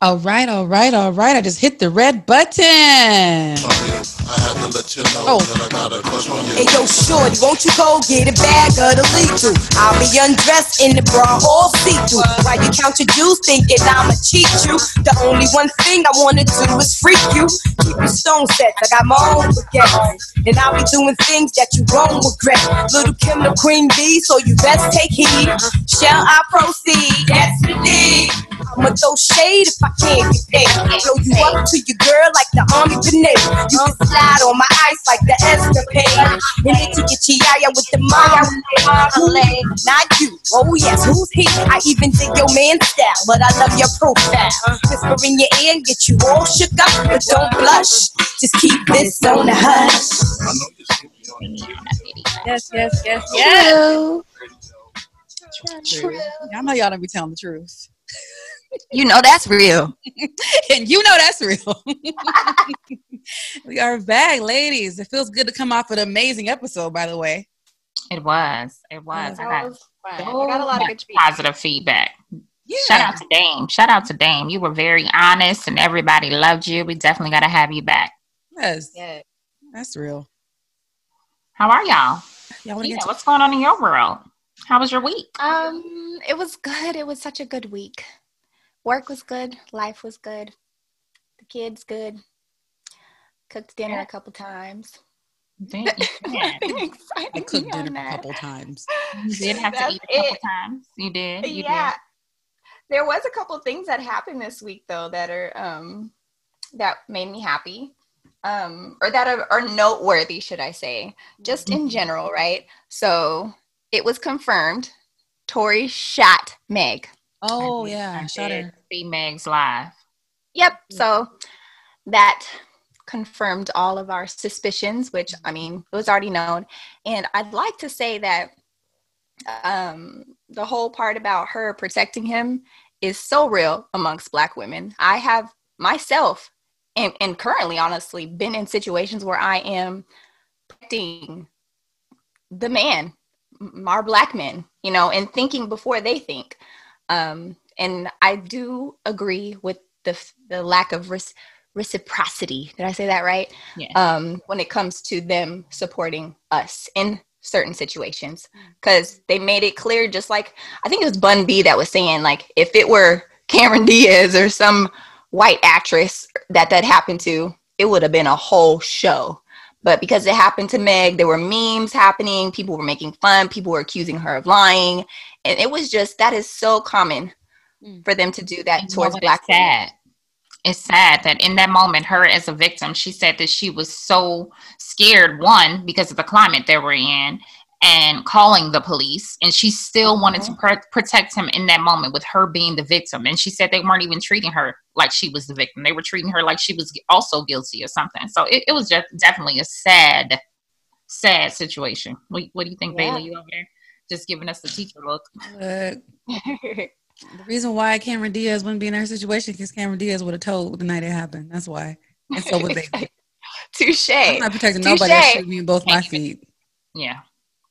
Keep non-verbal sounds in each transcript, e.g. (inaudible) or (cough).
All right, all right, all right. I just hit the red button. Oh. oh. Hey, yo, shorty, won't you go get a bag of the lethal? I'll be undressed in the bra all see-through. While you count your jewels, thinking I'ma cheat you. The only one thing I wanna do is freak you. Keep your stone set, I got my own baguette. And I'll be doing things that you won't regret. Lil' Kim the Queen Bee, so you best take heed. Shall I proceed? Yes, indeed. I'ma throw shade if I can't get paid. Blow you up to your girl like the army grenade. You can slide on my ice like the escapade. And then to get yaya with the Maya Not you. Oh yes, who's he? I even dig your man style, but I love your profile. Whisper in your ear and get you all shook up, but don't blush. Just keep this on the hush. Yes, yes, yes, yes. True. Y'all know y'all don't be telling the truth. You know that's real. (laughs) and you know that's real. (laughs) we are back, ladies. It feels good to come off an amazing episode, by the way. It was. It was. I got, was fun. I got a lot of good feedback. positive feedback. Shout out to Dame. Shout out to Dame. You were very honest and everybody loved you. We definitely got to have you back. Yes. Yeah. That's real. How are y'all? Y'all want to Yeah, get to what's going on in your world? How was your week? Um, it was good. It was such a good week. Work was good. Life was good. The kids good. Cooked dinner Yeah. a couple times. Did, you, did. Excited I cooked beyond dinner a couple times. You did have to eat a couple it. times. You did. You yeah. There was a couple things that happened this week though that are um that made me happy. Um or that are, are noteworthy, should I say. Just in general, right? So it was confirmed Tori shot Meg. Oh I yeah, I shut did her. See Meg's live. Yep. So that confirmed all of our suspicions, which I mean, it was already known. And I'd like to say that um, the whole part about her protecting him is so real amongst Black women. I have myself, and, and currently, honestly, been in situations where I am protecting the man, our Black men, you know, and thinking before they think. Um, and I do agree with the the lack of res- reciprocity. Did I say that right? Um, when it comes to them supporting us in certain situations, because they made it clear, just like I think it was Bun B that was saying, like if it were Cameron Diaz or some white actress that that happened to, it would have been a whole show. But because it happened to Meg, there were memes happening. People were making fun. People were accusing her of lying, and it was just that is so common Mm. for them to do that towards black women. sad. It's sad that in that moment, her as a victim, she said that she was so scared, one, because of the climate they we're in, and calling the police. And she still wanted to pr- protect him in that moment with her being the victim. And she said they weren't even treating her like she was the victim. They were treating her like she was also guilty or something. So it, it was just definitely a sad, sad situation. What, what do you think, Yeah. Bailey? You over there? Just giving us the teacher look. Look, the reason why Cameron Diaz wouldn't be in her situation because Cameron Diaz would have told the night it happened. That's why. And so would they. (laughs) Touche. I'm not protecting nobody that Touche. shoot me in both my feet. Yeah.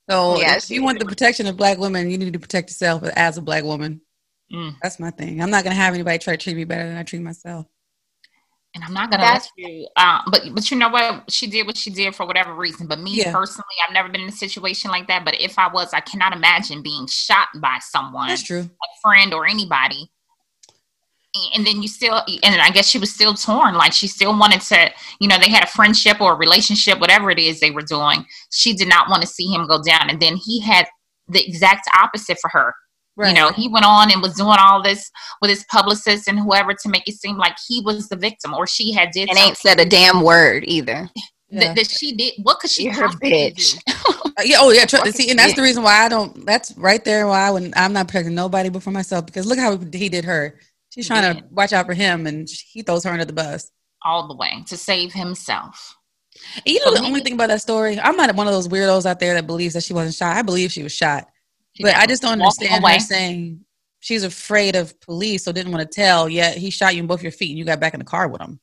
So Yeah, if you want the protection of black women, you need to protect yourself as a black woman. Mm. That's my thing. I'm not gonna have anybody try to treat me better than I treat myself. And I'm not gonna That's- let you. Uh, but but you know what? She did what she did for whatever reason. But me Yeah. personally, I've never been in a situation like that. But if I was, I cannot imagine being shot by someone, That's true. a friend or anybody. And then you still, and I guess she was still torn. Like she still wanted to, you know, they had a friendship or a relationship, whatever it is they were doing. She did not want to see him go down. And then he had the exact opposite for her. Right. You know, he went on and was doing all this with his publicist and whoever to make it seem like he was the victim or she had did and something ain't said a damn word either. (laughs) Yeah. that, that she did. What could she You're a bitch. do? (laughs) Uh, yeah. Oh, yeah. Tr- see, and that's the reason why I don't. That's right there why I wouldn't. I'm not protecting nobody but for myself because look how he did her. She's He trying to watch out for him, and he throws her under the bus. all the way to save himself. You know, So the only thing about that story, I'm not one of those weirdos out there that believes that she wasn't shot. I believe she was shot, She but I just don't understand away. her saying she's afraid of police, so didn't want to tell. Yet he shot you in both your feet, and you got back in the car with him.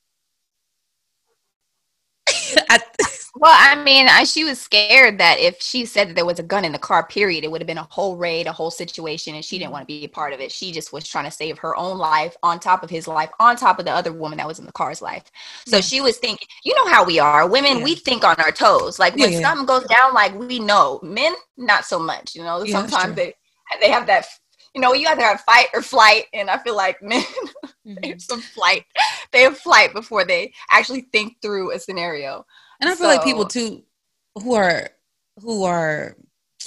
(laughs) I, Well, I mean, I, she was scared that if she said that there was a gun in the car, period, it would have been a whole raid, a whole situation, and she didn't want to be a part of it. She just was trying to save her own life on top of his life, on top of the other woman that was in the car's life. So yeah. she was thinking, you know how we are, women, yeah. we think on our toes. Like when yeah, something goes down, like we know. Men, not so much. You know, sometimes they they have that you know, you either have fight or flight, and I feel like men mm-hmm. (laughs) they have some flight. They have flight before they actually think through a scenario. And I feel so, like people too who are who are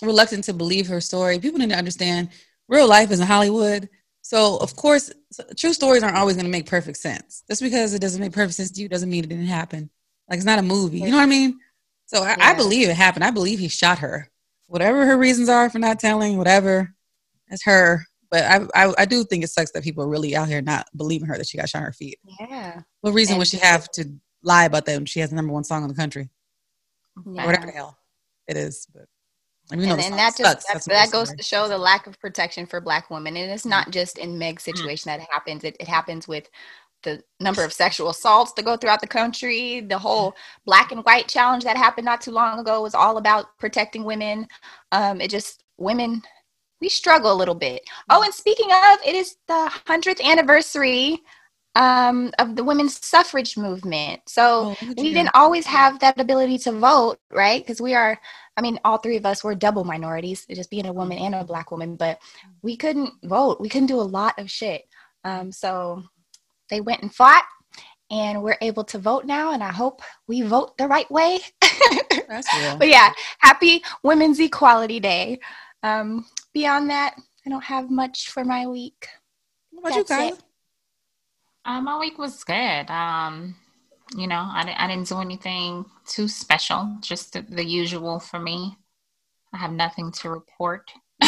reluctant to believe her story. People need to understand real life is in Hollywood. So of course, true stories aren't always going to make perfect sense. Just because it doesn't make perfect sense to you doesn't mean it didn't happen. Like it's not a movie. You know what I mean? So I, yeah. I believe it happened. I believe he shot her. Whatever her reasons are for not telling, whatever, that's her. But I, I, I do think it sucks that people are really out here not believing her that she got shot in her feet. Yeah. What reason and would she have to lie about that when she has the number one song in the country? Yeah. Whatever the hell it is, but. I mean, and, and that just that, that goes to show the lack of protection for black women and it's not just in meg's mm. situation that it happens it, it happens with the number of sexual assaults that go throughout the country the whole black and white challenge that happened not too long ago was all about protecting women um, it just women we struggle a little bit. Oh, and speaking of, it is the 100th anniversary um, of the women's suffrage movement. So oh, we didn't always have that ability to vote, right? Because we are, I mean, all three of us were double minorities, just being a woman and a black woman, but we couldn't vote. We couldn't do a lot of shit. Um, so they went and fought, and we're able to vote now. And I hope we vote the right way. (laughs) But yeah, happy Women's Equality Day. Um, beyond that, I don't have much for my week. What about That's you, guys? Uh, my week was good. Um, you know, I, I didn't do anything too special, just the, the usual for me. I have nothing to report. (laughs)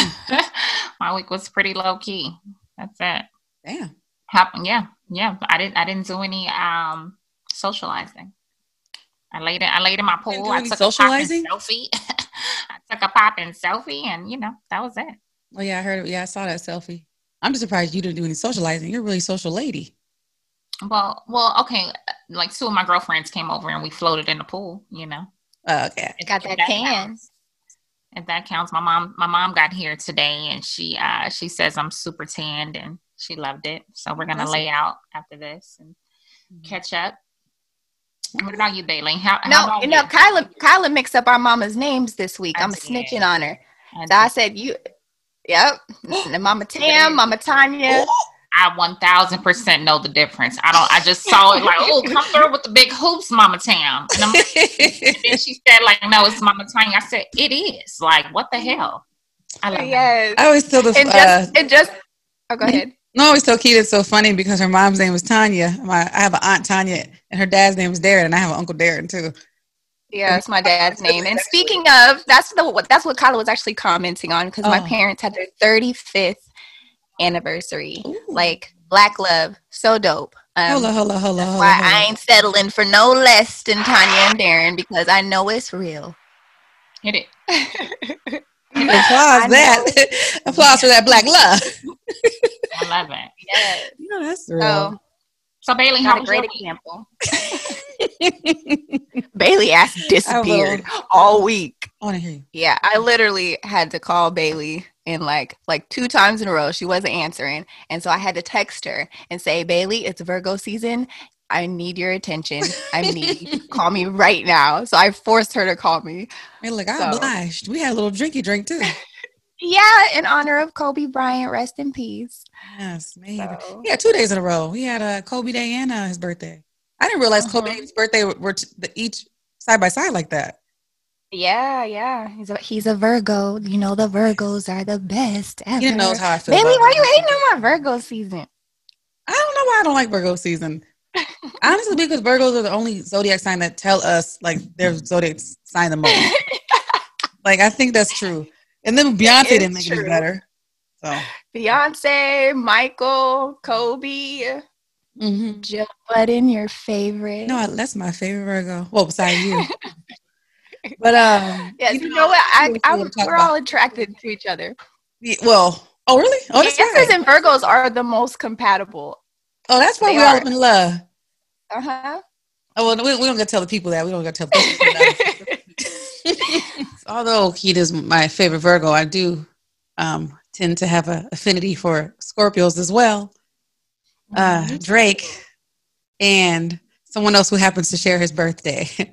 my week was pretty low key. That's it. Damn. Happen, yeah, yeah. I didn't. I didn't do any um socializing. I laid it. I laid in my pool. I took socializing? a selfie. (laughs) I took a pop popping selfie, and you know that was it. Oh yeah, I heard. It. Yeah, I saw that selfie. I'm just surprised you didn't do any socializing. You're a really social lady. Well, well, okay. Like two of my girlfriends came over and we floated in the pool. You know. Oh, okay. Got that, that can. If that counts, my mom, my mom got here today, and she, uh, she says I'm super tanned, and she loved it. So we're gonna That's lay out after this and mm-hmm. catch up. What about you, Bailey? How, no, how you Kyla, Kyla mixed up our mama's names this week. I am snitching on her. I so I said, "You, yep, Mama (gasps) Tam, Mama Tanya." I one thousand percent know the difference. I don't. I just saw it like, oh, come through with the big hoops, Mama Tam. And, I'm, and she said, like, no, it's Mama Tanya. I said, it is. Like, what the hell? I love yes. I always tell the. And just, uh, just. Oh, go ahead. No, I always tell Kita it's so funny because her mom's name was Tanya. My, I have an aunt Tanya, and her dad's name is Darren, and I have an uncle Darren too. Yeah, that's my dad's name. And speaking of, that's the that's what Kyla was actually commenting on because oh. my parents had their 35th anniversary. Ooh. Like Black Love, so dope. Um, hold on, hold on, hold on. Why I ain't settling for no less than Tanya and Darren because I know it's real. Hit it. (laughs) Applause that. (laughs) Applause for that black love. I love it. Yes. You know, that's real. So, so Bailey, how a great example. (laughs) Bailey ass disappeared all week. I want to hear you. Yeah, I literally had to call Bailey in like like two times in a row. She wasn't answering, and so I had to text her and say, "Bailey, it's Virgo season. I need your attention. I need call me right now." So I forced her to call me. Hey, look, I'm so. obliged. We had a little drinky drink too. (laughs) yeah, in honor of Kobe Bryant, rest in peace. Yes, maybe. So. Yeah, two days in a row. He had a Kobe Day and uh, his birthday. I didn't realize uh-huh. Kobe's birthday were, t- the, each side by side like that. Yeah, yeah. He's a he's a Virgo. You know the Virgos are the best ever. He knows how I feel. Baby, why you hating on my Virgo season? I don't know why I don't like Virgo season. Honestly, (laughs) because Virgos are the only zodiac sign that tell us like their zodiac sign the most. (laughs) like I think that's true. And then Beyonce didn't make true. it better. So Beyonce, Michael, Kobe. Mm-hmm. Joe Budden, your favorite? No, that's my favorite Virgo. Well, besides you. (laughs) but um, (laughs) yes, you, know, what? I, I, we're about. all attracted to each other. Yeah, well, oh really? Oh, that's Cancers right. and Virgos are the most compatible. Oh, that's why we're all in love. Uh huh. Oh well, we, we don't got to tell the people that. We don't got to tell. People (laughs) Although Kita's my favorite Virgo, I do um, tend to have an affinity for Scorpios as well. Uh, mm-hmm. Drake and someone else who happens to share his birthday. (laughs)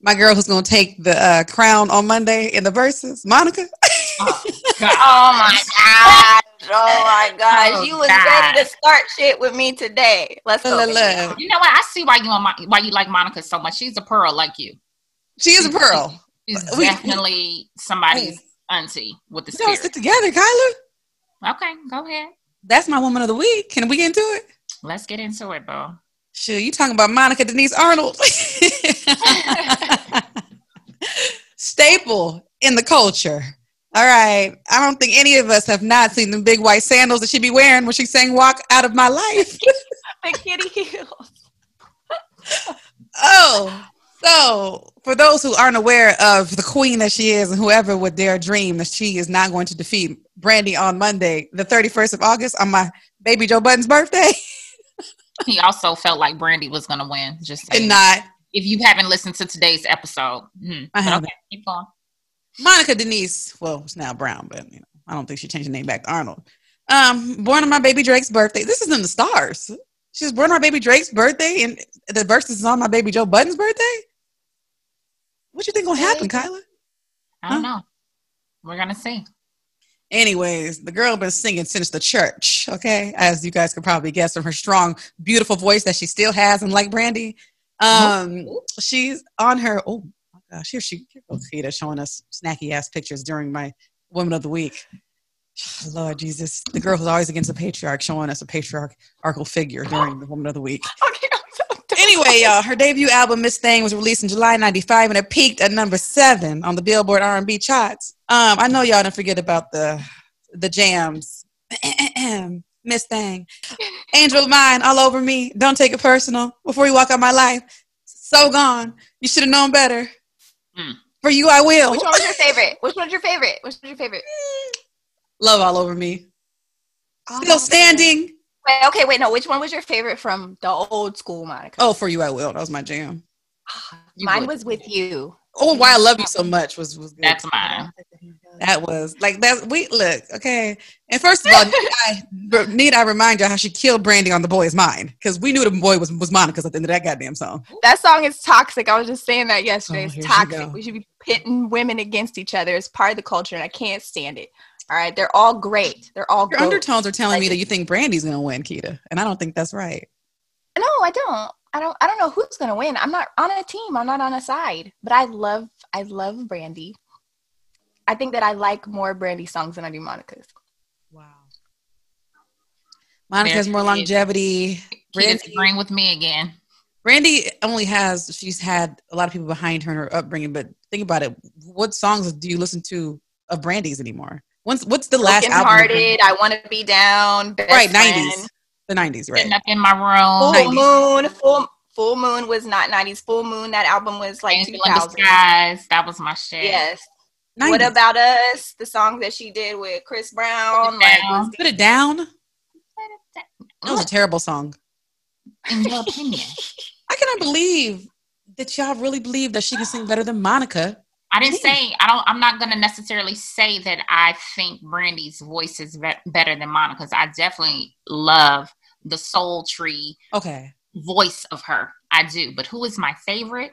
my girl who's going to take the uh, crown on Monday in the Verzuz, Monica. (laughs) oh, oh, my god! Oh my gosh! Oh, (laughs) you was god. ready to start shit with me today. Let's go. You know what? I see why you why you like Monica so much. She's a pearl like you. She is a pearl. She's definitely somebody's auntie with the. Y'all stick together, Kyla. Okay, go ahead. That's my woman of the week. Can we get into it? Let's get into it, bro. Sure, you talking about Monica Denise Arnold? (laughs) Staple in the culture. All right. I don't think any of us have not seen the big white sandals that she be wearing when she sang "Walk Out of My Life." (laughs) the kitty heels. oh, so for those who aren't aware of the queen that she is, and whoever would dare dream that she is not going to defeat Brandy on Monday, the 31st of August, on my baby Joe Budden's birthday. (laughs) he also felt like Brandy was going to win. Just saying. not. If you haven't listened to today's episode, hmm. I haven't. Okay, keep going. Monica Denise, well, it's now Brown, but you know, I don't think she changed the name back to Arnold. Um, born on my baby Drake's birthday. This is in the stars. She was born on my baby Drake's birthday, and the Verzuz is on my baby Joe Budden's birthday. What you think gonna happen, Kyla? I don't huh? know. We're gonna see. Anyways, the girl been singing since the church, okay? As you guys could probably guess from her strong, beautiful voice that she still has and like Brandy. Um, she's on her oh my gosh, here she here goes showing us snacky ass pictures during my Women of the Week. (sighs) Lord Jesus, the girl who's always against the patriarch showing us a patriarchal figure during the Woman of the Week. (laughs) Okay, anyway, y'all, her debut album Miss Thing was released in July '95, and it peaked at number seven on the Billboard R&B charts. Um, I know y'all didn't forget about the the jams. (clears throat) Miss Thing, Angel of Mine, all over me. Don't take it personal. Before you walk out my life, so gone. You should have known better. Mm. For you, I will. Which one was your (laughs) favorite? Which one's your favorite? Which one's your favorite? Love all over me. Oh, Still standing. Wait, okay, wait, no. Which one was your favorite from the old school Monica? Oh, for you, I will. That was my jam. Mine would. was with you. Oh, why I love you so much was was good. That's mine. That was like that. We look okay. And first of all, (laughs) I need I remind you how she killed Brandy on the boy's mind because we knew the boy was was Monica's at the end of that goddamn song. That song is toxic. I was just saying that yesterday. Oh, it's toxic. We should be pitting women against each other. It's part of the culture, and I can't stand it. All right, they're all great. They're all. Your undertones are telling like, me that you think Brandy's gonna win, Kita, and I don't think that's right. No, I don't. I don't. I don't know who's gonna win. I'm not on a team. I'm not on a side. But I love. I love Brandy. I think that I like more Brandy songs than I do Monica's. Wow. Monica has more longevity. Brandy agreeing with me again. Brandy only has she's had a lot of people behind her in her upbringing, but think about it. What songs do you listen to of Brandy's anymore? What's what's the last album? Hearted, I want to be down. right, nineties. The nineties, right? Sitting up in my room. Full 90s. moon, full full moon was not nineties. Full moon, that album was like two thousand. That was my shit. Yes. 90s. What about us? The song that she did with Chris Brown. Put it down. Like, Put it down. That was a mm. terrible song. In your opinion, (laughs) I cannot believe that y'all really believe that she can sing better than Monica. I didn't say I don't. I'm not gonna necessarily say that I think Brandy's voice is be- better than Monica's. I definitely love the soul tree okay voice of her. I do. But who is my favorite?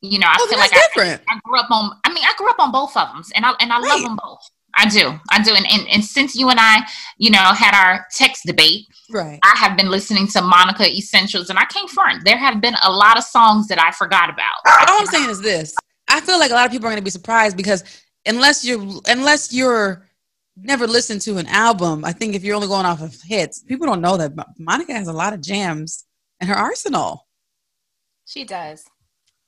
You know, I oh, feel like I, I, grew up on. I mean, I grew up on both of them, and I and I right. love them both. I do, I do, and, and and since you and I, you know, had our text debate, right? I have been listening to Monica Essentials, and I can't front. There have been a lot of songs that I forgot about. All I'm saying is this: I feel like a lot of people are going to be surprised because unless you're unless you're never listened to an album, I think if you're only going off of hits, people don't know that Monica has a lot of jams in her arsenal. She does.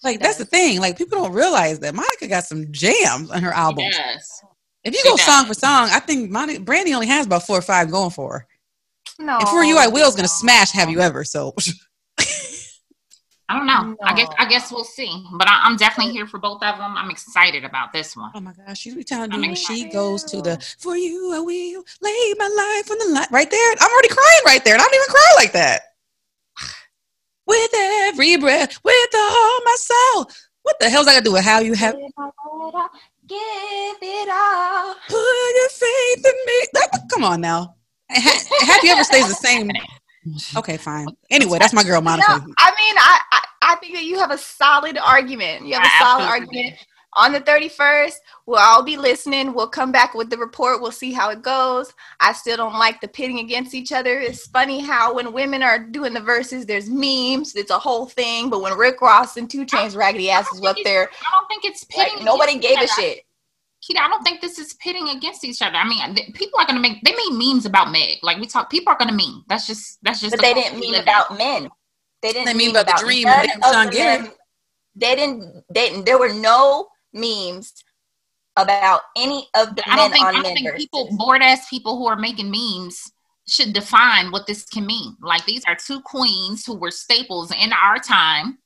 She like does. that's the thing. Like people don't realize that Monica got some jams on her album. Yes. If you she go does. song for song, I think Monica Brandy only has about four or five going for her. No. And for you, I will is gonna smash Have You Ever. So (laughs) I don't know. No. I guess I guess we'll see. But I, am definitely here for both of them. I'm excited about this one. Oh my gosh, she's telling me when she goes to the "For You I Will Lay My Life on the Line" right there. I'm already crying right there, and I don't even cry like that. (sighs) With every breath with all my soul. What the hell's I gotta do with how you have it off? Give it all. put your faith in me? That- come on now. Ha- Have you ever stays the same? (laughs) Mm-hmm. Okay, fine. (laughs) Anyway, that's my girl No, Monica. I mean, I, I I think that you have a solid argument. You have a solid absolutely argument. On the 31st, we'll all be listening. We'll come back with the report. We'll see how it goes. I still don't like the pitting against each other. It's funny how when women are doing the Verzuz, there's memes. It's a whole thing. But when Rick Ross and 2 Chainz Raggedy Ass is up there, I don't think it's pitting. like, nobody gave a each other. shit. Kita, I don't think this is pitting against each other. I mean, th- people are gonna make they made memes about Meg. Like we talk, people are gonna meme. That's just that's just. But the they didn't mean live about men. They didn't They mean mean about the dream none of of Sean the men. They didn't. They didn't. There were no memes about any of the in. I don't men think I on don't think Verzuz. people bored ass people who are making memes should define what this can mean. Like these are two queens who were staples in our time.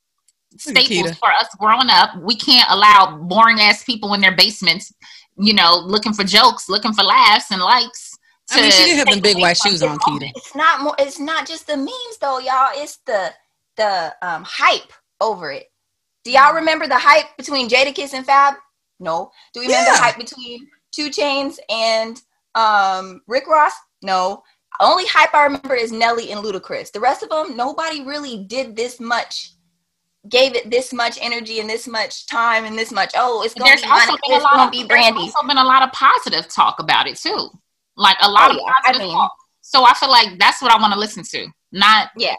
Look at Staples Kita. for us growing up. We can't allow boring ass people in their basements, you know, looking for jokes, looking for laughs and likes. I mean, she didn't have take them big white shoes on, moment. Kita. It's not more. It's not just the memes though, y'all. It's the the um, hype over it. Do y'all remember the hype between Jadakiss and Fab? No. Do we remember Yeah. the hype between 2 Chainz and um, Rick Ross? No. Only hype I remember is Nelly and Ludacris. The rest of them, nobody really did this much, gave it this much energy and this much time and this much. Oh, it's gonna be also Monica, a it's lot gonna of be there's Brandy. also been a lot of positive talk about it too, like a lot Oh, of yeah. I positive mean- talk. So I feel like that's what I want to listen to, not Yeah.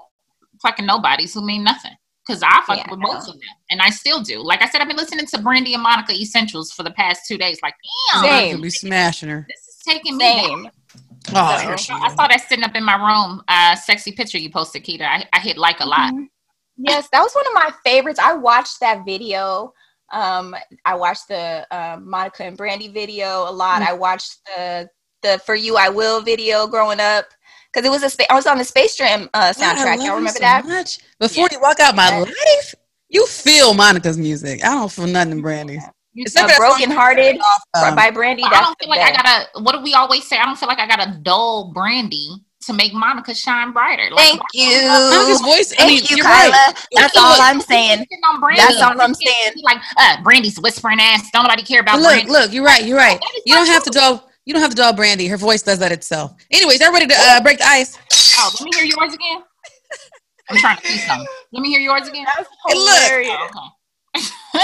fucking nobodies who mean nothing. Because I fuck Yeah, with I both of them, and I still do. Like I said, I've been listening to Brandy and Monica Essentials for the past two days. Like, damn, Same. Monica be smashing her. this is taking me. back. Oh, So- here she I saw that sitting up in my room. Uh, sexy picture you posted, Kita. I, I hit like a lot. Mhm. Yes, that was one of my favorites. I watched that video. Um, I watched the um, Monica and Brandy video a lot. I watched the the For You I Will video growing up because it was a spa- I was on the Space Jam uh, God, I soundtrack. Y'all remember so that? Much. Before you walk out my Yeah. life, you feel Monica's music. I don't feel nothing in Brandy's. You Except said- for that song Broken Hearted Um, by Brandy. But I don't feel like I gotta. What do we always say? I don't feel like I got a dull Brandy to make Monica shine brighter. Like, Thank you. Monica's voice. I Thank mean, you, you're Kyla. right. That's Look, all look, I'm saying. That's all I'm saying. Like, uh, Brandy's whispering ass. Don't nobody care about But look, Brandy. look, you're right. You're right. You don't have to true. do. You don't have to do Brandy. Her voice does that itself. Anyways, y'all ready to uh, break the ice? Oh, let me hear yours again. I'm trying to see something. Let me hear yours again. That's Hey, look. hilarious. Oh, okay. (laughs)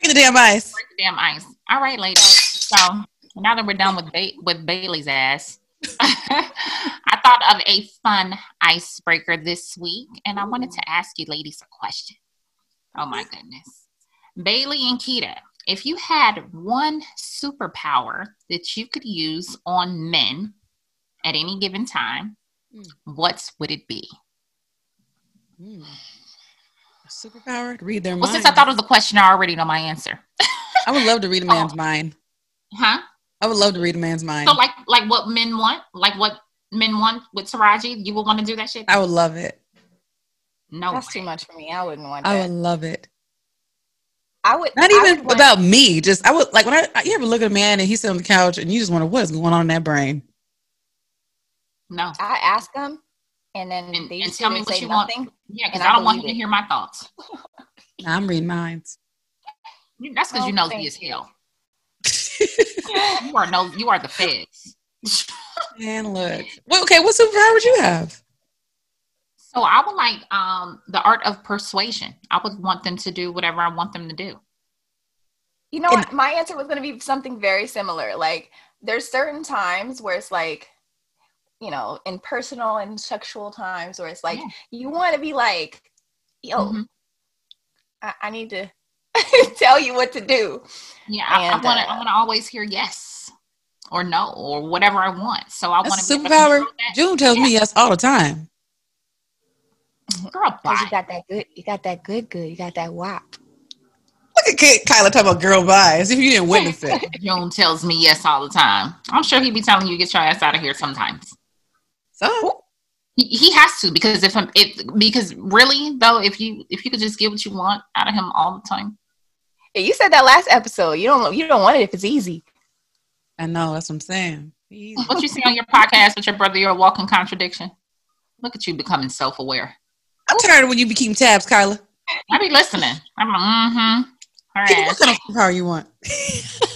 Break the damn ice. Break the damn ice. All right, ladies. So now that we're done with ba- with Bailey's ass, I thought of a fun icebreaker this week, and I wanted to ask you, ladies, a question. Oh my goodness, Bailey and Kita, if you had one superpower that you could use on men at any given time, Mm. what would it be? Hmm. Superpower to read their Well, mind. Well, since I thought of the question, I already know my answer. I would love to read a (laughs) man's mind. Huh? I would love to read a man's mind. So like like what men want, like what men want with Taraji, you would want to do that shit? I would love it. No, That's way. too much for me. I wouldn't want to I that. would love it. I would Not even would want- about me. Just I would like when I you ever look at a man and he's sitting on the couch and you just wonder what is going on in that brain. no. I ask them, and then And- they and tell me what say you want. Yeah, because I I don't want you believe to hear my thoughts. Nah, I'm reading minds. That's because Oh, you know thank he is you. hell. (laughs) You are no, you are the feds. and look. Well, okay, what superpower would you have? So I would like um the art of persuasion. I would want them to do whatever I want them to do. You know And- what? My answer was going to be something very similar. Like, there's certain times where it's like, you know, in personal and sexual times where it's like, Yeah. you want to be like, yo, Mhm. I, I need to (laughs) tell you what to do. Yeah, I, I want to. uh, I want to always hear yes or no or whatever I want. So I want That's to superpower. June tells me yes all the time. Girl, bye. you got that good, you got that good, good, you got that wop. Look at Ky- Kyla talking about girl vibes. As if you didn't witness it. (laughs) June tells me yes all the time. I'm sure he'd be telling you get your ass out of here sometimes. So He, he has to because if I'm if because really though if you if you could just get what you want out of him all the time. Yeah, you said that last episode. You don't, you don't want it if it's easy. I know that's what I'm saying. Easy. What you see on your podcast with your brother, you're a walking contradiction. Look at you becoming self aware. I'm tired when you be keeping tabs, Kyla. I be listening. I'm like, mm-hmm. All Keep- right. What kind of power you want? (laughs)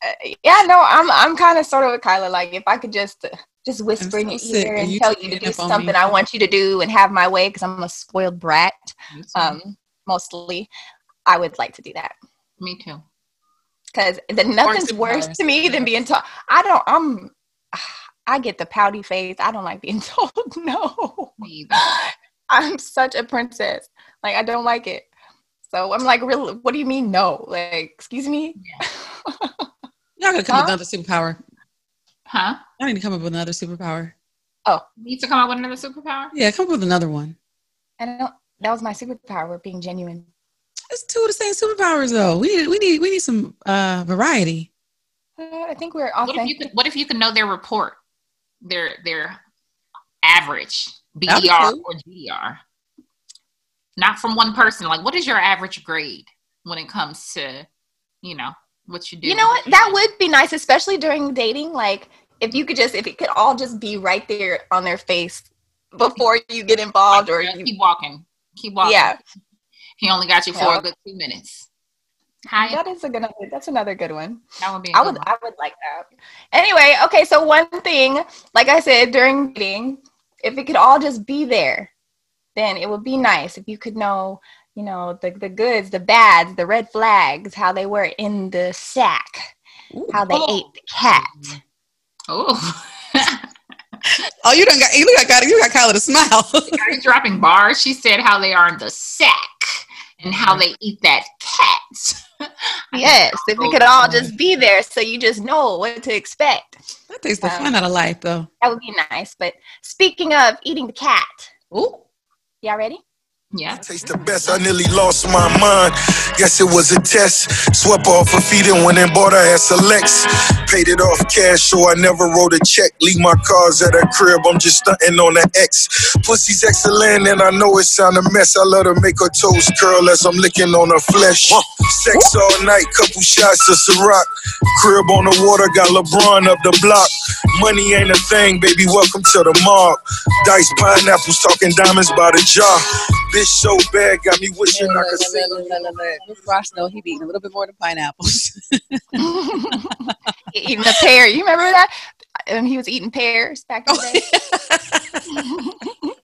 Uh, yeah, no, I'm I'm kind of sort of with Kyla. Like if I could just uh, just whisper in your sick. ear and you tell you to do something me? I want you to do and have my way because I'm a spoiled brat. Um, mostly, I would like to do that Me too. because nothing's worse to me than being told. I don't. I'm. I get the pouty face. I don't like being (laughs) told no. Me. I'm such a princess. Like I don't like it. So I'm like, really? What do you mean no? Like, excuse me. (laughs) Y'all gonna come Huh? up with another superpower. Huh? I need to come up with another superpower. Oh. Need to come up with another superpower? Yeah, come up with another one. I don't. That was my superpower. We're being genuine. It's two of the same superpowers though. We need we need we need some uh variety. Uh, I think we're What if you could? What if you could know their report, their their average BDR cool. or GDR? Not from one person. Like, what is your average grade when it comes to, you know, what you do? You know what? That would be nice, especially during dating. Like if you could just, if it could all just be right there on their face before you get involved, or you, keep walking. Keep walking. yeah, He only got you for Yeah. a good two minutes. Hi. that is a good. That's another good one. That would be. a I would, one. I would like that. Anyway, okay. So one thing, like I said during meeting, if it could all just be there, then it would be nice if you could know, you know, the the goods, the bads, the red flags, how they were in the sack, how they Oh. ate the cat. Oh. (laughs) Oh, you don't got you got got you got Kyla to smile. Are you dropping bars? She said how they are in the sack and how they eat that cat. (laughs) Yes, if we could all just be there, so you just know what to expect. that takes the Um, fun out of life though. That would be nice. But speaking of eating the cat, Ooh. y'all ready? Yeah. Taste the best, I nearly lost my mind. Guess it was a test. Swept off her feet and went and bought her ass a Lex. Paid it off cash, so I never wrote a check. Leave my cars at her crib, I'm just stunting on the X. Pussy's excellent, and I know it sound a mess. I let her make her toes curl as I'm licking on her flesh. Sex all night, couple shots of Ciroc. Crib on the water, got LeBron up the block. Money ain't a thing, baby, welcome to the mob. Dice pineapples, talking diamonds by the jar. Bitch so bad, got me wishing I could sing. Ross though he be eating a little bit more than pineapples. (laughs) eating a pear. You remember that? And he was eating pears back in the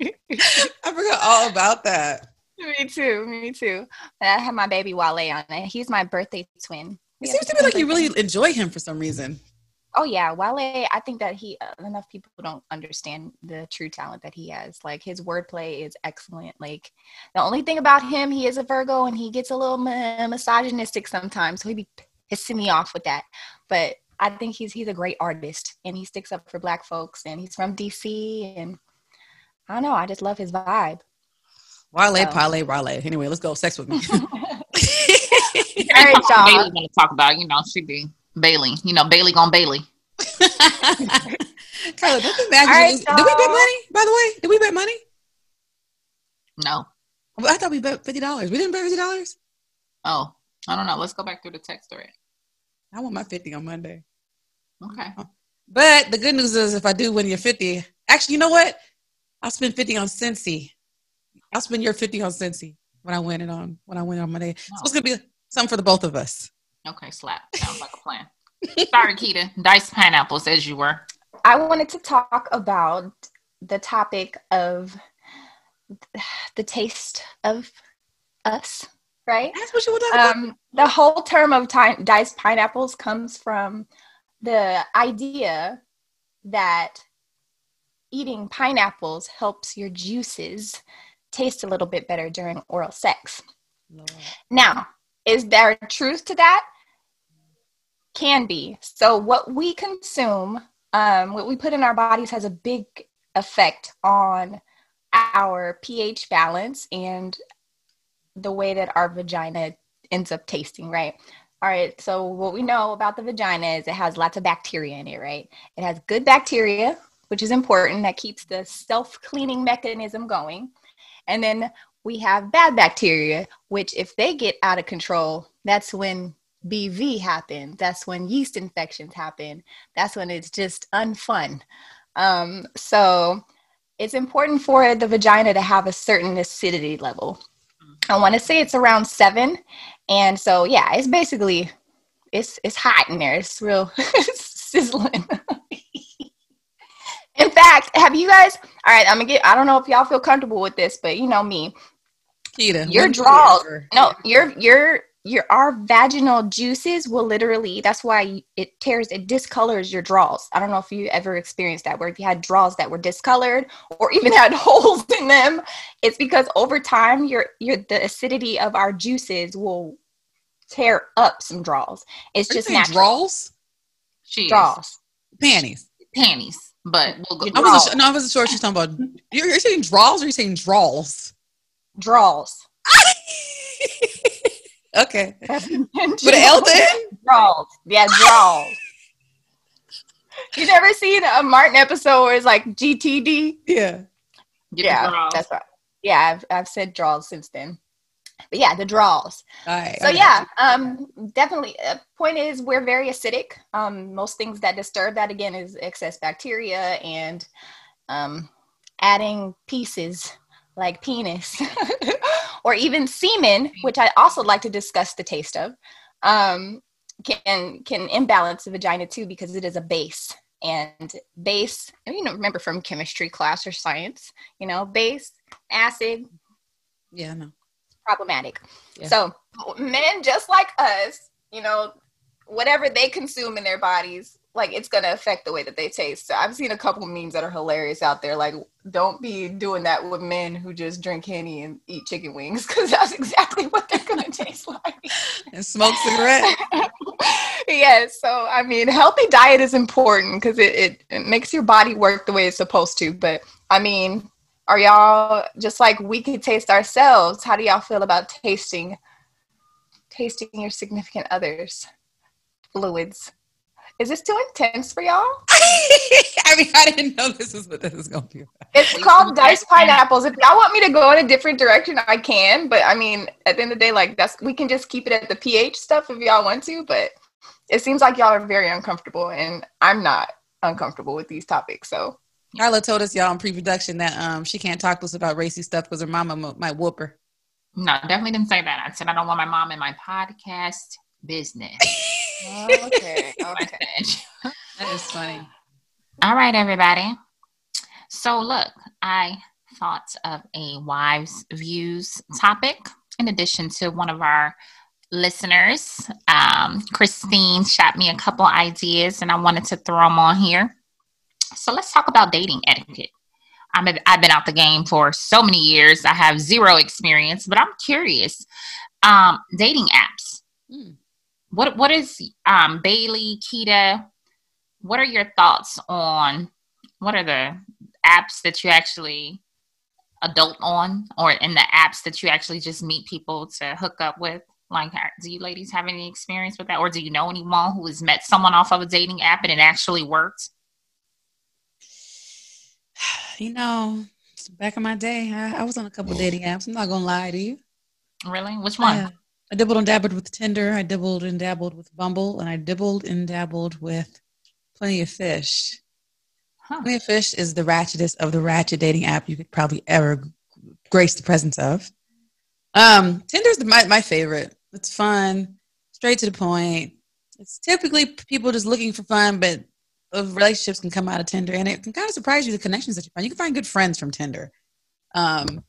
day. (laughs) I forgot all about that. me too. Me too. And I have my baby Wale on it. He's my birthday twin. It have seems to me like you really enjoy him for some reason. Oh yeah, Wale. I think that he uh, enough people don't understand the true talent that he has. Like his wordplay is excellent. Like the only thing about him, he is a Virgo and he gets a little mi- misogynistic sometimes. So he be pissing me off with that. But I think he's he's a great artist and he sticks up for Black folks and he's from DC and I don't know. I just love his vibe. Wale, Oh. Pale, Rale. Anyway, let's go. Sex with me. (laughs) All right, y'all. Bailey want to talk about, you know, she be Bailey. You know, Bailey gone Bailey. (laughs) Kyla, don't be mad. All right, did we bet money? By the way, did we bet money? No. Well, I thought we bet fifty dollars. We didn't bet fifty dollars. Oh, I don't know. Let's go back through the text thread. I want my fifty on Monday. Okay. But the good news is, if I do win your fifty, actually, you know what? I'll spend fifty on Cincy. I'll spend your fifty on Cincy when I win it on when I win on Monday. So oh. it's gonna be something for the both of us. Okay, slap. Sounds like a plan. Sorry, Kita. Diced pineapples as you were. I wanted to talk about the topic of the taste of us, right? That's what you want to talk about. Um, the whole term of time, diced pineapples comes from the idea that eating pineapples helps your juices taste a little bit better during oral sex. Now, is there truth to that? Can be. So, what we consume, um, what we put in our bodies, has a big effect on our pH balance and the way that our vagina ends up tasting, right? All right. So, what we know about the vagina is it has lots of bacteria in it, right? It has good bacteria, which is important, that keeps the self cleaning mechanism going. And then we have bad bacteria, which, if they get out of control, that's when BV happens. That's when yeast infections happen. That's when it's just unfun. Um, so it's important for the vagina to have a certain acidity level. I want to say it's around seven, and so yeah, it's basically it's it's hot in there. It's real (laughs) sizzling. in fact, have you guys? All right, I'm gonna get. I don't know if y'all feel comfortable with this, but you know me. Kita, your draws. No, your your your our vaginal juices will literally that's why it tears it discolors your draws. I don't know if you ever experienced that where if you had draws that were discolored or even had (laughs) holes in them it's because over time your your the acidity of our juices will tear up some draws. It's Are just natural. draws? She draws. Panties. Panties but we'll go I wasn't, no, I wasn't sure she's talking about. You're, you're saying draws or you're saying draws? Draws. (laughs) Okay. With an L (laughs) Draws. Yeah, draws. you never seen a Martin episode where it's like GTD? Yeah. Get yeah, that's right. Yeah, I've, I've said draws since then. But yeah, the draws. All right. So yeah, um, definitely. Uh, point is, we're very acidic. Um, most things that disturb that again is excess bacteria and um, adding pieces like penis (laughs) or even semen, which I also like to discuss the taste of, um, can can imbalance the vagina too because it is a base. And base, you know, remember from chemistry class or science, you know, base, acid. Yeah, no. Problematic. Yeah. So men just like us, you know, whatever they consume in their bodies like it's gonna affect the way that they taste. So I've seen a couple memes that are hilarious out there. Like, don't be doing that with men who just drink henny and eat chicken wings (laughs) because that's exactly what they're gonna (laughs) taste like. And smoke cigarette. (laughs) yes. So I mean, healthy diet is important because it, it it makes your body work the way it's supposed to. But I mean, are y'all just like we could taste ourselves? How do y'all feel about tasting tasting your significant others fluids? Is this too intense for y'all? (laughs) I mean, I didn't know this is what this is going to be. It's called diced pineapples. If y'all want me to go in a different direction, I can. But I mean, at the end of the day, like that's we can just keep it at the pH stuff if y'all want to. But it seems like y'all are very uncomfortable, and I'm not uncomfortable with these topics. So Carla told us y'all in pre-production that um she can't talk to us about racy stuff because her mama might whoop her. No, definitely didn't say that. I said I don't want my mom in my podcast business. okay. (laughs) Okay. (laughs) that is funny. All right, everybody. So, look, I thought of a wives' views topic in addition to one of our listeners. Um, Christine shot me a couple ideas and I wanted to throw them on here. So, let's talk about dating etiquette. I'm a, I've been out the game for so many years. I have zero experience, but I'm curious. Um, dating apps. Mm what what is um, Bailey Kita? What are your thoughts on what are the apps that you actually adult on, or in the apps that you actually just meet people to hook up with? Like, do you ladies have any experience with that, or do you know anyone who has met someone off of a dating app and it actually worked? (sighs) You know, back in my day, I, I was on a couple dating apps. I'm not gonna lie to you. Really? Which one? I dibbled and dabbled with Tinder. I dibbled and dabbled with Bumble, and I dibbled and dabbled with Plenty of Fish. Huh. Plenty of Fish is the ratchetest of the ratchet dating app you could probably ever grace the presence of. Um, Tinder's the, my my favorite. It's fun, straight to the point. It's typically people just looking for fun, but relationships can come out of Tinder, and it can kind of surprise you the connections that you find. You can find good friends from Tinder. Um,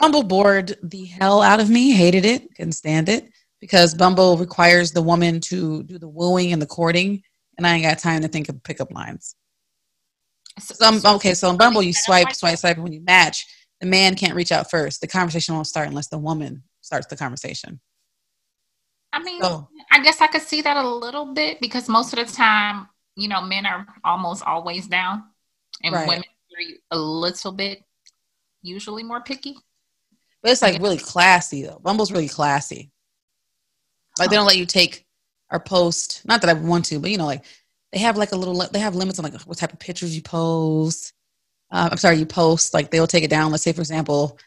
Bumble bored the hell out of me. Hated it. Couldn't stand it because Bumble requires the woman to do the wooing and the courting, and I ain't got time to think of pickup lines. So, okay, so in Bumble, you swipe, swipe, swipe. When you match, the man can't reach out first. The conversation won't start unless the woman starts the conversation. I mean, so, I guess I could see that a little bit because most of the time, you know, men are almost always down, and right. women are a little bit usually more picky. It's like really classy though. Bumble's really classy. Like they don't let you take our post. Not that I want to, but you know, like they have like a little. They have limits on like what type of pictures you post. Uh, I'm sorry, you post. Like they'll take it down. Let's say, for example,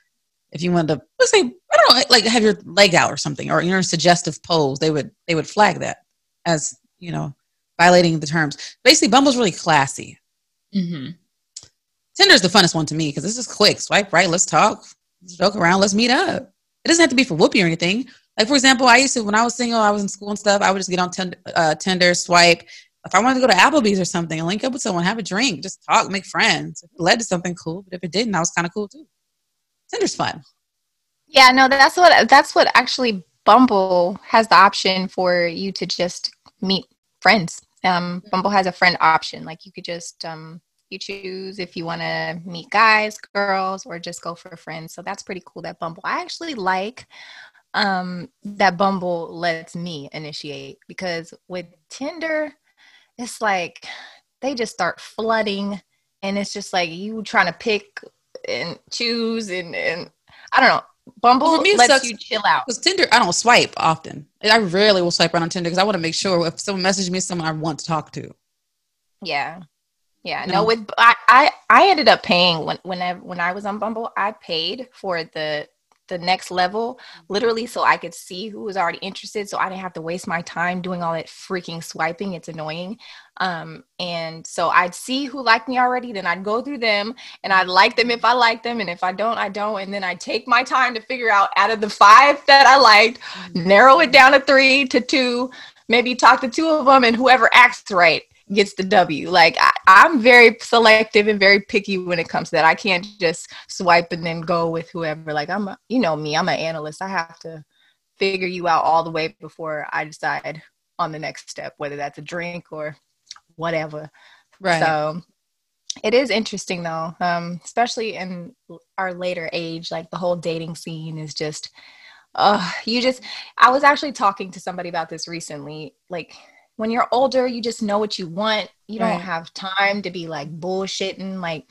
if you wanted to, let's say, I don't know, like have your leg out or something, or you're in a suggestive pose, they would they would flag that as you know violating the terms. Basically, Bumble's really classy. Mm-hmm. Tinder's the funnest one to me because this is quick. Swipe right, let's talk, joke around, let's meet up. It doesn't have to be for whoopee or anything. Like for example, I used to when I was single, I was in school and stuff. I would just get on Tinder, uh, Tinder swipe. If I wanted to go to Applebee's or something and link up with someone, have a drink, just talk, make friends. It led to something cool, but if it didn't, I was kind of cool too. Tinder's fun. Yeah, no, that's what that's what actually Bumble has the option for you to just meet friends. Um, Bumble has a friend option, like you could just um, you choose if you want to meet guys, girls, or just go for friends. So that's pretty cool. That Bumble, I actually like um, that Bumble lets me initiate because with Tinder, it's like they just start flooding, and it's just like you trying to pick and choose, and and I don't know. Bumble well, lets sucks, you chill out. Because Tinder, I don't swipe often. I rarely will swipe around on Tinder because I want to make sure if someone messages me, someone I want to talk to. Yeah, yeah. No, no with I, I, I ended up paying when whenever when I was on Bumble, I paid for the the next level literally so I could see who was already interested so I didn't have to waste my time doing all that freaking swiping it's annoying um, and so I'd see who liked me already then I'd go through them and I'd like them if I like them and if I don't I don't and then I take my time to figure out out of the five that I liked narrow it down to 3 to 2 maybe talk to two of them and whoever acts right gets the W. Like I, am very selective and very picky when it comes to that. I can't just swipe and then go with whoever. Like I'm, a, you know me, I'm an analyst. I have to figure you out all the way before I decide on the next step, whether that's a drink or whatever. Right. So it is interesting though, um, especially in our later age. Like the whole dating scene is just. Uh, you just I was actually talking to somebody about this recently. Like when you're older, you just know what you want. You right. don't have time to be like bullshitting, like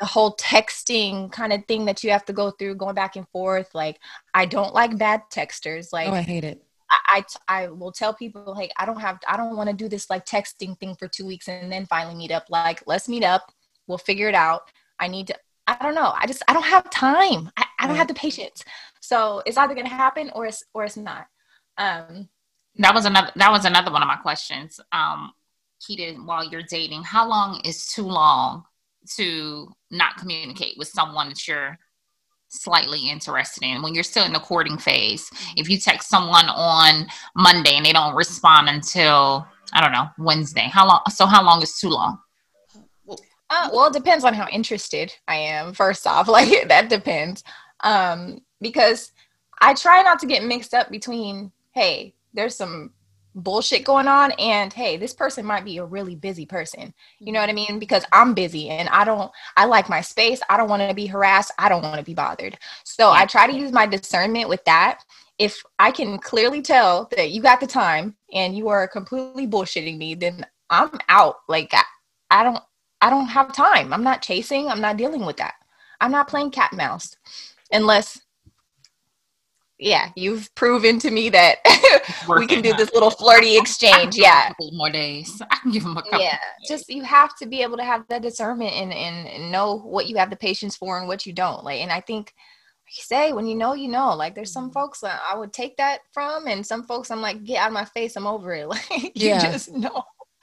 the whole texting kind of thing that you have to go through, going back and forth. Like, I don't like bad texters. Like, oh, I hate it. I, I, I will tell people like I don't have I don't want to do this like texting thing for two weeks and then finally meet up. Like let's meet up. We'll figure it out. I need to. I don't know. I just I don't have time. I, I don't right. have the patience. So it's either gonna happen or it's or it's not. Um, that was another that was another one of my questions. Um, Kita, while you're dating, how long is too long to not communicate with someone that you're slightly interested in when you're still in the courting phase? If you text someone on Monday and they don't respond until I don't know Wednesday, how long? So how long is too long? Uh, well, it depends on how interested I am. First off, (laughs) like that depends, um, because I try not to get mixed up between hey there's some bullshit going on and hey this person might be a really busy person. You know mm-hmm. what i mean? Because i'm busy and i don't i like my space. I don't want to be harassed. I don't want to be bothered. So i try to use my discernment with that. If i can clearly tell that you got the time and you are completely bullshitting me then i'm out. Like i, I don't i don't have time. I'm not chasing. I'm not dealing with that. I'm not playing cat and mouse unless yeah, you've proven to me that (laughs) we can do this little flirty exchange. Yeah, more days. I can give them a couple. Yeah, just you have to be able to have that discernment and, and, and know what you have the patience for and what you don't. Like, and I think you say when you know you know like there's some mm-hmm. folks that i would take that from and some folks i'm like get out of my face i'm over it (laughs) like you yeah. just know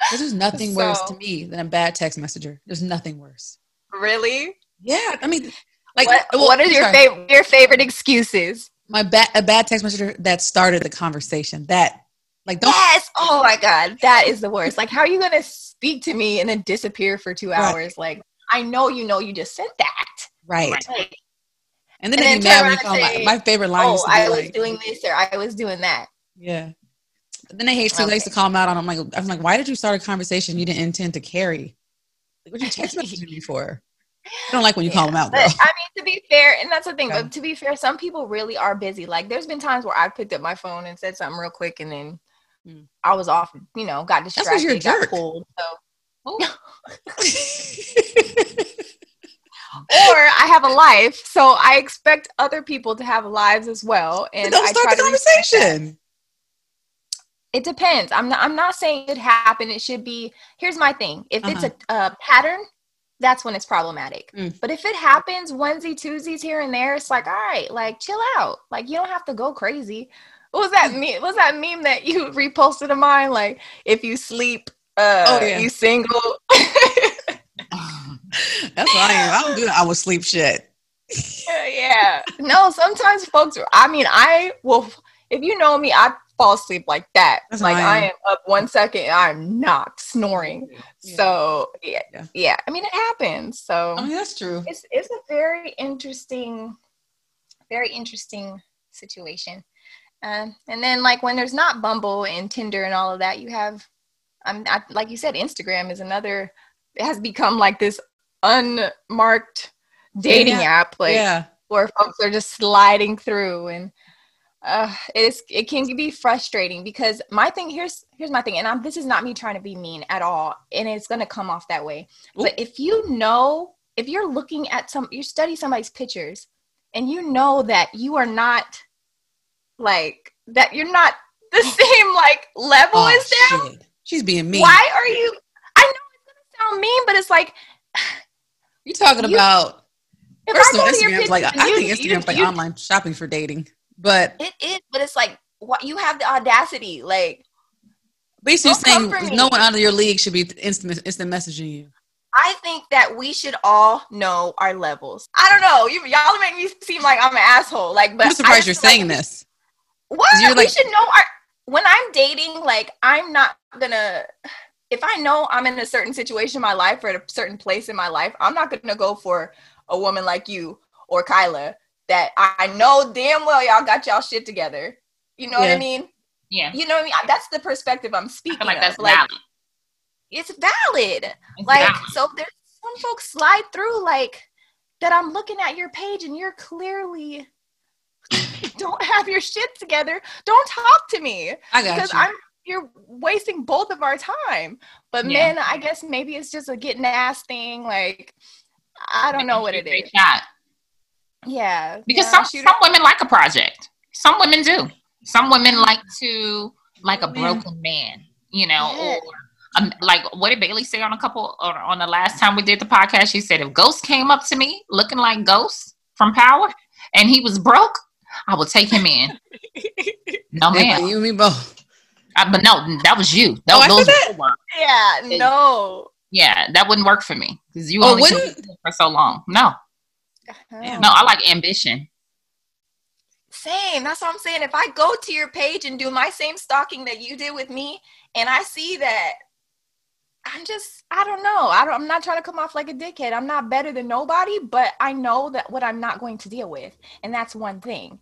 there's nothing so, worse to me than a bad text messenger there's nothing worse really yeah i mean like what, well, what are your favorite your favorite excuses my bad a bad text message that started the conversation. That like don't Yes. Oh my god, that is the worst. Like how are you gonna speak to me and then disappear for two right. hours? Like I know you know you just sent that. Right. Like, and then, and then mad when you call say, my, my favorite line. Oh, I was like, doing this or I was doing that. Yeah. But then they hate too okay. late to call them out on. I'm like, I'm like, why did you start a conversation you didn't intend to carry? Like, what you text messaging me (laughs) for? I don't like when you yeah, call them out. But, I mean, to be fair, and that's the thing. But to be fair, some people really are busy. Like, there's been times where I picked up my phone and said something real quick, and then mm. I was off. You know, got distracted, That's you're a jerk. pulled. So. (laughs) Or I have a life, so I expect other people to have lives as well. And don't I start the conversation. It depends. I'm not. I'm not saying it happen. It should be. Here's my thing. If uh-huh. it's a, a pattern, that's when it's problematic. Mm. But if it happens onesie twosies here and there, it's like, all right, like chill out. Like you don't have to go crazy. What was that meme? Was that meme that you (laughs) reposted of mine? Like if you sleep, uh, oh, yeah. you single. (laughs) That's why I am. I don't do I will sleep shit. (laughs) yeah. No, sometimes folks. I mean, I will. If you know me, I fall asleep like that. That's like I am. I am. up one second, I'm not snoring. Yeah. So yeah, yeah, yeah, I mean, it happens. So I mean, that's true. It's it's a very interesting, very interesting situation. Um, and then like when there's not Bumble and Tinder and all of that, you have, I'm I, like you said, Instagram is another. It has become like this unmarked dating yeah. app, like yeah. where folks are just sliding through and uh, it's it can be frustrating because my thing here's here's my thing, and I'm, this is not me trying to be mean at all, and it's gonna come off that way. Ooh. But if you know, if you're looking at some, you study somebody's pictures, and you know that you are not like that, you're not the same like level oh, as them. Shit. She's being mean. Why are you? I know it's gonna sound mean, but it's like you're talking you, about personal Instagram's Like I think Instagram's like online shopping for dating. But it is, but it's like what you have the audacity, like basically saying no one out of your league should be instant instant messaging you. I think that we should all know our levels. I don't know. You y'all make me seem like I'm an asshole. Like, but I'm surprised you're saying like, this. What? You're we should know our when I'm dating, like I'm not gonna if I know I'm in a certain situation in my life or at a certain place in my life, I'm not gonna go for a woman like you or Kyla that I know damn well y'all got y'all shit together. You know yeah. what I mean? Yeah. You know what I mean? That's the perspective I'm speaking like of. That's like, valid. It's valid. It's like valid. so there's some folks slide through like that I'm looking at your page and you're clearly (laughs) don't have your shit together. Don't talk to me. I got because you. I'm you're wasting both of our time. But yeah. men, I guess maybe it's just a getting ass thing. Like I don't know what it is. Shot. Yeah. Because yeah, some, some women like a project. Some women do. Some women mm-hmm. like to like a broken man, you know, yeah. or um, like what did Bailey say on a couple or on the last time we did the podcast? She said if Ghost came up to me looking like Ghost from Power and he was broke, I would take him in. (laughs) no man, you and me both. Uh, but no, that was you. That, oh, those that? Yeah, no. Yeah, that wouldn't work for me because you oh, only for so long. No. Uh-huh. No, I like ambition. Same. That's what I'm saying. If I go to your page and do my same stalking that you did with me, and I see that I'm just, I don't know. I don't, I'm not trying to come off like a dickhead. I'm not better than nobody, but I know that what I'm not going to deal with. And that's one thing.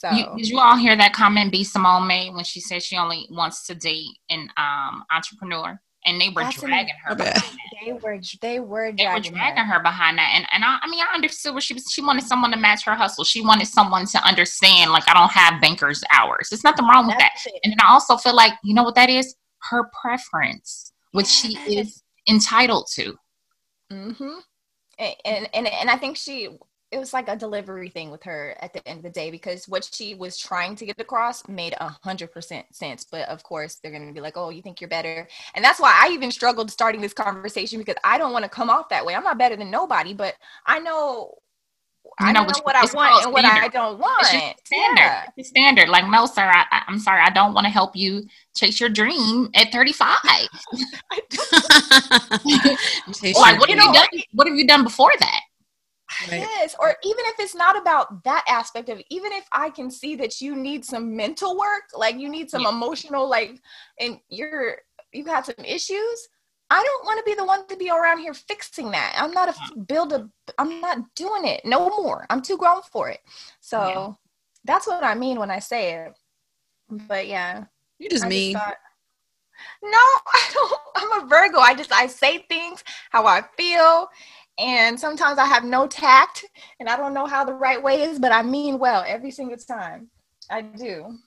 So you, did you all hear that comment B Simone made when she said she only wants to date an um, entrepreneur? And they were That's dragging her. They were they were they were dragging her. her. behind that, and and I, I mean I understood what she was. She wanted someone to match her hustle. She wanted someone to understand like I don't have banker's hours. There's nothing wrong with That's that. It. And then I also feel like you know what that is her preference, which yes. she is entitled to. Mm-hmm. And, and and and I think she it was like a delivery thing with her at the end of the day because what she was trying to get across made a hundred percent sense. But of course, they're going to be like, "Oh, you think you're better," and that's why I even struggled starting this conversation because I don't want to come off that way. I'm not better than nobody, but I know. I know, know what, I want and what I don't want. Standard. Yeah. Standard. Like, no, sir, I, I'm sorry. I don't want to help you chase your dream at 35. (laughs) (laughs) (laughs) like, what have you done? What have you done before that? Right. Yes, or even if it's not about that aspect of it, even if I can see that you need some mental work, like you need some yeah. emotional, like, and you're you have some issues. I don't want to be the one to be around here fixing that. I'm not a mm. build a. I'm not doing it no more. I'm too grown for it. So yeah. that's what I mean when I say it. But yeah, you just I mean. Just thought, no, (laughs) I don't. I'm a Virgo. I just I say things how I feel, and sometimes I have no tact and I don't know how the right way is, but I mean well every single time. I do.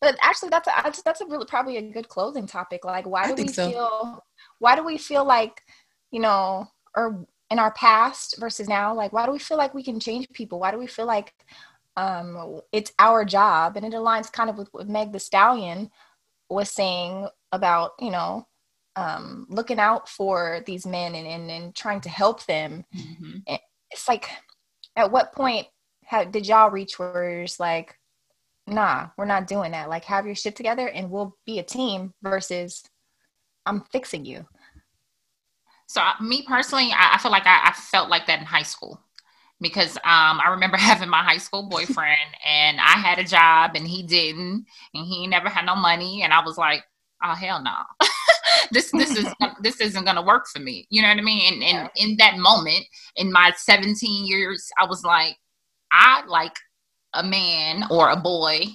But actually, that's a, that's a really probably a good closing topic. Like, why do we so. feel? Why do we feel like, you know, or in our past versus now? Like, why do we feel like we can change people? Why do we feel like um, it's our job? And it aligns kind of with what Meg the Stallion was saying about, you know, um, looking out for these men and, and, and trying to help them. Mm-hmm. It's like, at what point have, did y'all reach where it's like, nah, we're not doing that. Like, have your shit together and we'll be a team versus I'm fixing you. So me personally, I, I feel like I, I, felt like that in high school because um, I remember (laughs) having my high school boyfriend and I had a job and he didn't, and he never had no money, and I was like, oh hell no. (laughs) (laughs) this this is this isn't gonna work for me. You know what I mean? And, and in that moment, in my 17 years, I was like, I like a man or a boy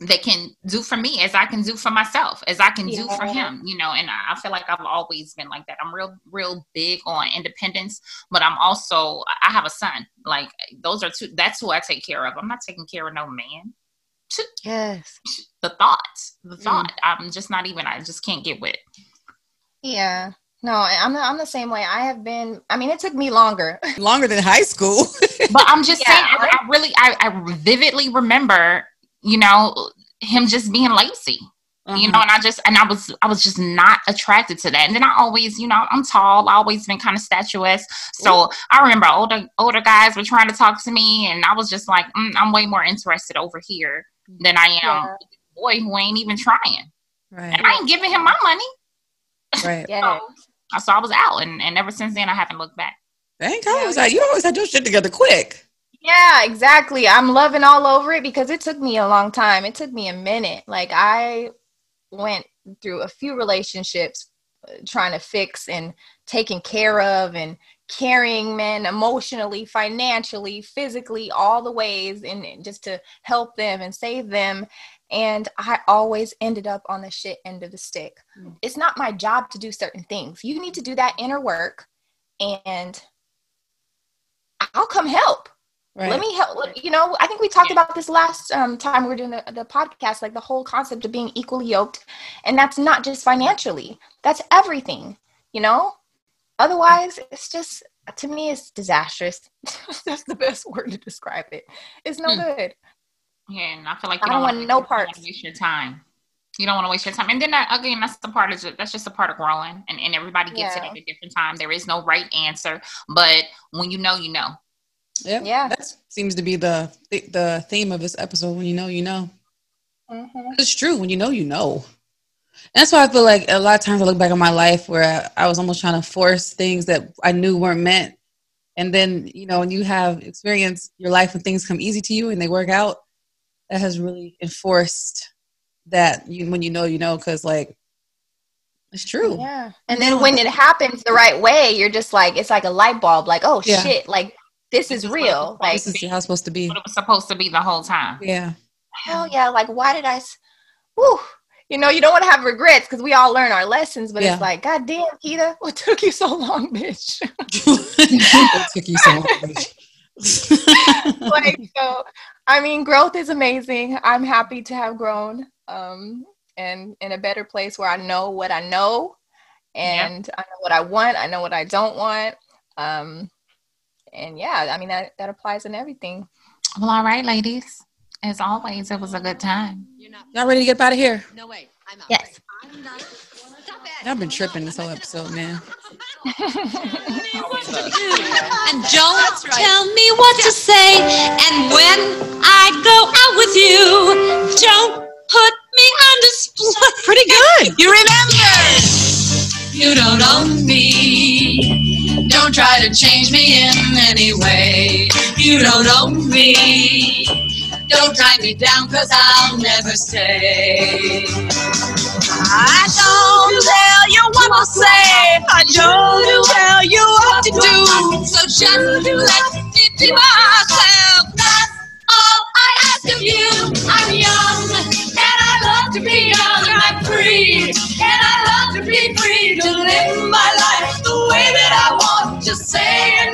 that can do for me as I can do for myself, as I can yeah. do for him, you know. And I feel like I've always been like that. I'm real, real big on independence, but I'm also I have a son. Like those are two. That's who I take care of. I'm not taking care of no man. Yes. The thoughts, the mm. thought. Mm. I'm just not even. I just can't get with. Yeah. No, I'm the, I'm the same way. I have been. I mean, it took me longer. (laughs) Longer than high school. (laughs) but I'm just yeah, saying. I, I really, I, I vividly remember you know, him just being lazy. Mm-hmm. You know, and I just and I was I was just not attracted to that. And then I always, you know, I'm tall, I always been kind of statuesque. So Ooh. I remember older older guys were trying to talk to me, and I was just like, mm, I'm way more interested over here than I am yeah. boy who ain't even trying. Right. And I ain't giving him my money. Right. yeah. (laughs) so, so I was out, and, and ever since then I haven't looked back. Thank God, yeah, was like, you always had your shit together quick. Yeah, exactly. I'm loving all over it because it took me a long time. It took me a minute. Like I went through a few relationships uh, trying to fix and taking care of and carrying men emotionally, financially, physically, all the ways and just to help them and save them. And I always ended up on the shit end of the stick. Mm. It's not my job to do certain things. You need to do that inner work and I'll come help. Right. Let me help. You know, I think we talked yeah. about this last um, time we were doing the, the podcast, like the whole concept of being equally yoked. And that's not just financially, that's everything, you know? Otherwise, it's just, to me, it's disastrous. (laughs) that's the best word to describe it. It's no hmm. good. Yeah, and I feel like you I don't, don't want no parts. Waste your time. You don't want to waste your time. And then that, again, that's the part of it. That's just a part of growing. And, and everybody gets yeah. it at a different time. There is no right answer. But when you know, you know. Yeah, yeah. That seems to be the the theme of this episode. When you know, you know. Mm-hmm. It's true. When you know, you know. And that's why I feel like a lot of times I look back on my life where I, I was almost trying to force things that I knew weren't meant. And then, you know, when you have experience your life and things come easy to you and they work out, that has really enforced that you when you know you know because like it's true yeah and then when it happens the right way you're just like it's like a light bulb like oh yeah. shit like this is real. Like this is how it's supposed to be. What it was supposed to be the whole time. Yeah. Hell yeah! Like why did I? Whew. You know, you don't want to have regrets because we all learn our lessons, but yeah. it's like, God damn, Kita, (laughs) what took you so long, bitch? (laughs) what took you so long, bitch? (laughs) like so, I mean, growth is amazing. I'm happy to have grown, um, and in a better place where I know what I know, and I know what I want. I know what I don't want. Um, and yeah, I mean that that applies in everything. Well, all right, ladies. As always, it was a good time. Y'all ready to get out of here? No way. I'm out. Yes. I've been tripping this whole episode, man. (laughs) and don't right. tell me what to say. And when I go out with you, don't put me on display. (laughs) Pretty good. you remember. You don't own me. Don't try to change me in any way. You don't own me. Don't tie me down, cause I'll never stay. I don't tell you what to say. I don't tell you what to do. So just let me be myself. That's all I ask of you. I'm young, and I love to be young. I'm free, and I love to be free to live my life the way that I want just say